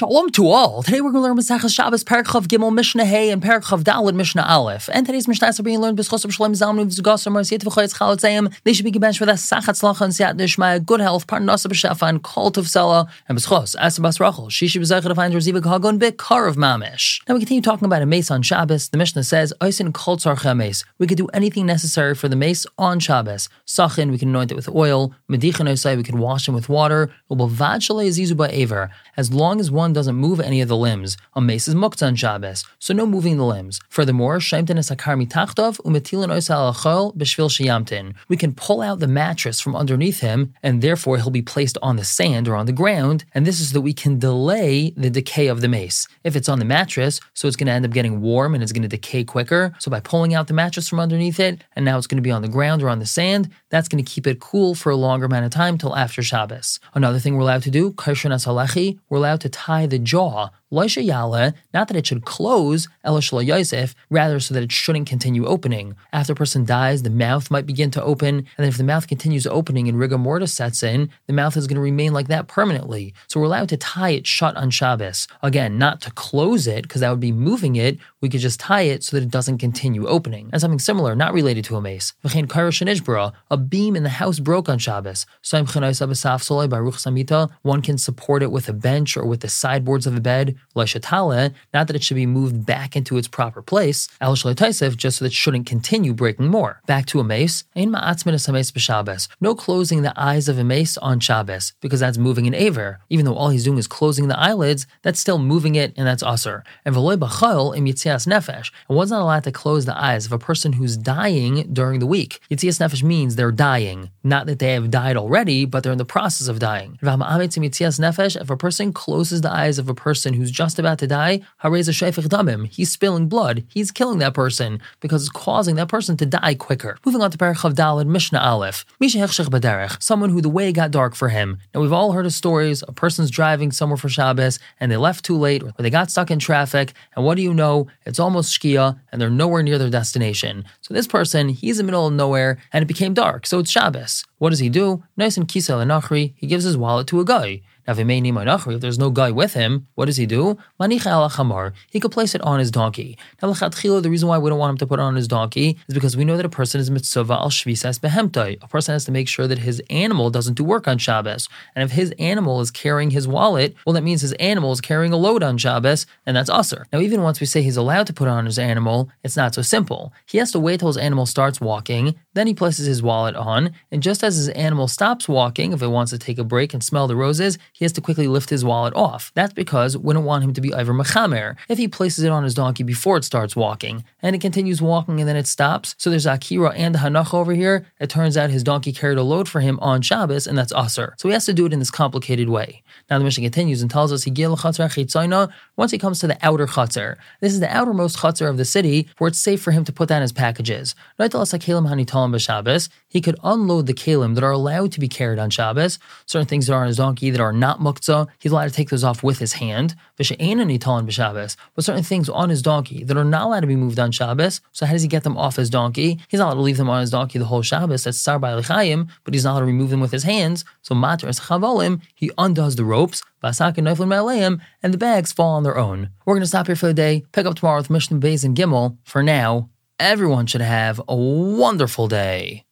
Shalom to all. Today we're going to learn Masachas Shabbos, Parachav Gimel, Mishnah Hey, and Parachav Dalet, Mishnah Aleph. And today's Mishnah are being learned B'schos of Shalom Zalman V'Zugos Mar Siyat V'Choyetz. They should be given for that Sachat Slacha and Siyat Nishma, good health, Parnasa B'Shafa, and Kol Tov Sela, and B'schos, Asabas Rachel, Shishi B'Zaycha to find Reziva Kagon B'Kar of Mamish. Now we continue talking about a mace on Shabbos. The Mishnah says, Oisin Kol Tzarcha mace. We could do anything necessary for the mace on Shabbos. Sachin, we can anoint it with oil. Medichin Osai, we can wash him with water. As long as one doesn't move any of the limbs. A mace is muktzah on Shabbos, so no moving the limbs. Furthermore, shaimtin es hakar mitachtov umetilin oisa alachol b'shvil. We can pull out the mattress from underneath him, and therefore he'll be placed on the sand or on the ground, and this is so that we can delay the decay of the mace. If it's on the mattress, so it's going to end up getting warm and it's going to decay quicker. So by pulling out the mattress from underneath it, and now it's going to be on the ground or on the sand, that's going to keep it cool for a longer amount of time till after Shabbos. Another thing we're allowed to do, karshan asalechi, we're allowed to tie the jaw not that it should close, Yosef, rather so that it shouldn't continue opening. After a person dies, the mouth might begin to open, and then if the mouth continues opening and rigor mortis sets in, the mouth is going to remain like that permanently. So we're allowed to tie it shut on Shabbos. Again, not to close it, because that would be moving it, we could just tie it so that it doesn't continue opening. And something similar, not related to a mace. A beam in the house broke on Shabbos. One can support it with a bench or with the sideboards of a bed Lashatale, not that it should be moved back into its proper place, Al just so that it shouldn't continue breaking more. Back to a mace, no closing the eyes of a mace on Shabbos, because that's moving an aver. Even though all he's doing is closing the eyelids, that's still moving it, and that's usr. And v'loy b'chayil im yitzias nefesh, and one's not allowed to close the eyes of a person who's dying during the week. Yitzias nefesh means they're dying, not that they have died already, but they're in the process of dying. If a person closes the eyes of a person who's just about to die, he's spilling blood. He's killing that person because it's causing that person to die quicker. Moving on to Parachav Dalet, Mishnah Aleph. Someone who the way got dark for him. Now we've all heard of stories. A person's driving somewhere for Shabbos and they left too late or they got stuck in traffic. And what do you know? It's almost Shkia and they're nowhere near their destination. So this person, he's in the middle of nowhere and it became dark. So it's Shabbos. What does he do? Nice and Kisa Nachri, he gives his wallet to a goy. If there's no goy with him, what does he do? He could place it on his donkey. Now, the reason why we don't want him to put it on his donkey is because we know that a person is mitzvah al shvisas behemtai. A person has to make sure that his animal doesn't do work on Shabbos. And if his animal is carrying his wallet, well, that means his animal is carrying a load on Shabbos, and that's usr. Now, even once we say he's allowed to put it on his animal, it's not so simple. He has to wait till his animal starts walking, then he places his wallet on, and just as his animal stops walking, if it wants to take a break and smell the roses, he has to quickly lift his wallet off. That's because we don't want him to be over mechamer. If he places it on his donkey before it starts walking, and it continues walking and then it stops, so there's Akira and Hanach over here, it turns out his donkey carried a load for him on Shabbos, and that's Aser. So he has to do it in this complicated way. Now the mission continues and tells us he once he comes to the outer chutzner. This is the outermost chutzner of the city where it's safe for him to put down his packages. He could unload the kalim that are allowed to be carried on Shabbos, certain things that are on his donkey that are not muktzah, he's allowed to take those off with his hand. But certain things on his donkey that are not allowed to be moved on Shabbos, so how does he get them off his donkey? He's not allowed to leave them on his donkey the whole Shabbos, that's Sar but he's not allowed to remove them with his hands. So Matar as Chavolim, he undoes the ropes, basak and neiflim and the bags fall on their own. We're going to stop here for the day, pick up tomorrow with Mishnah Bays and Gimel. For now, everyone should have a wonderful day.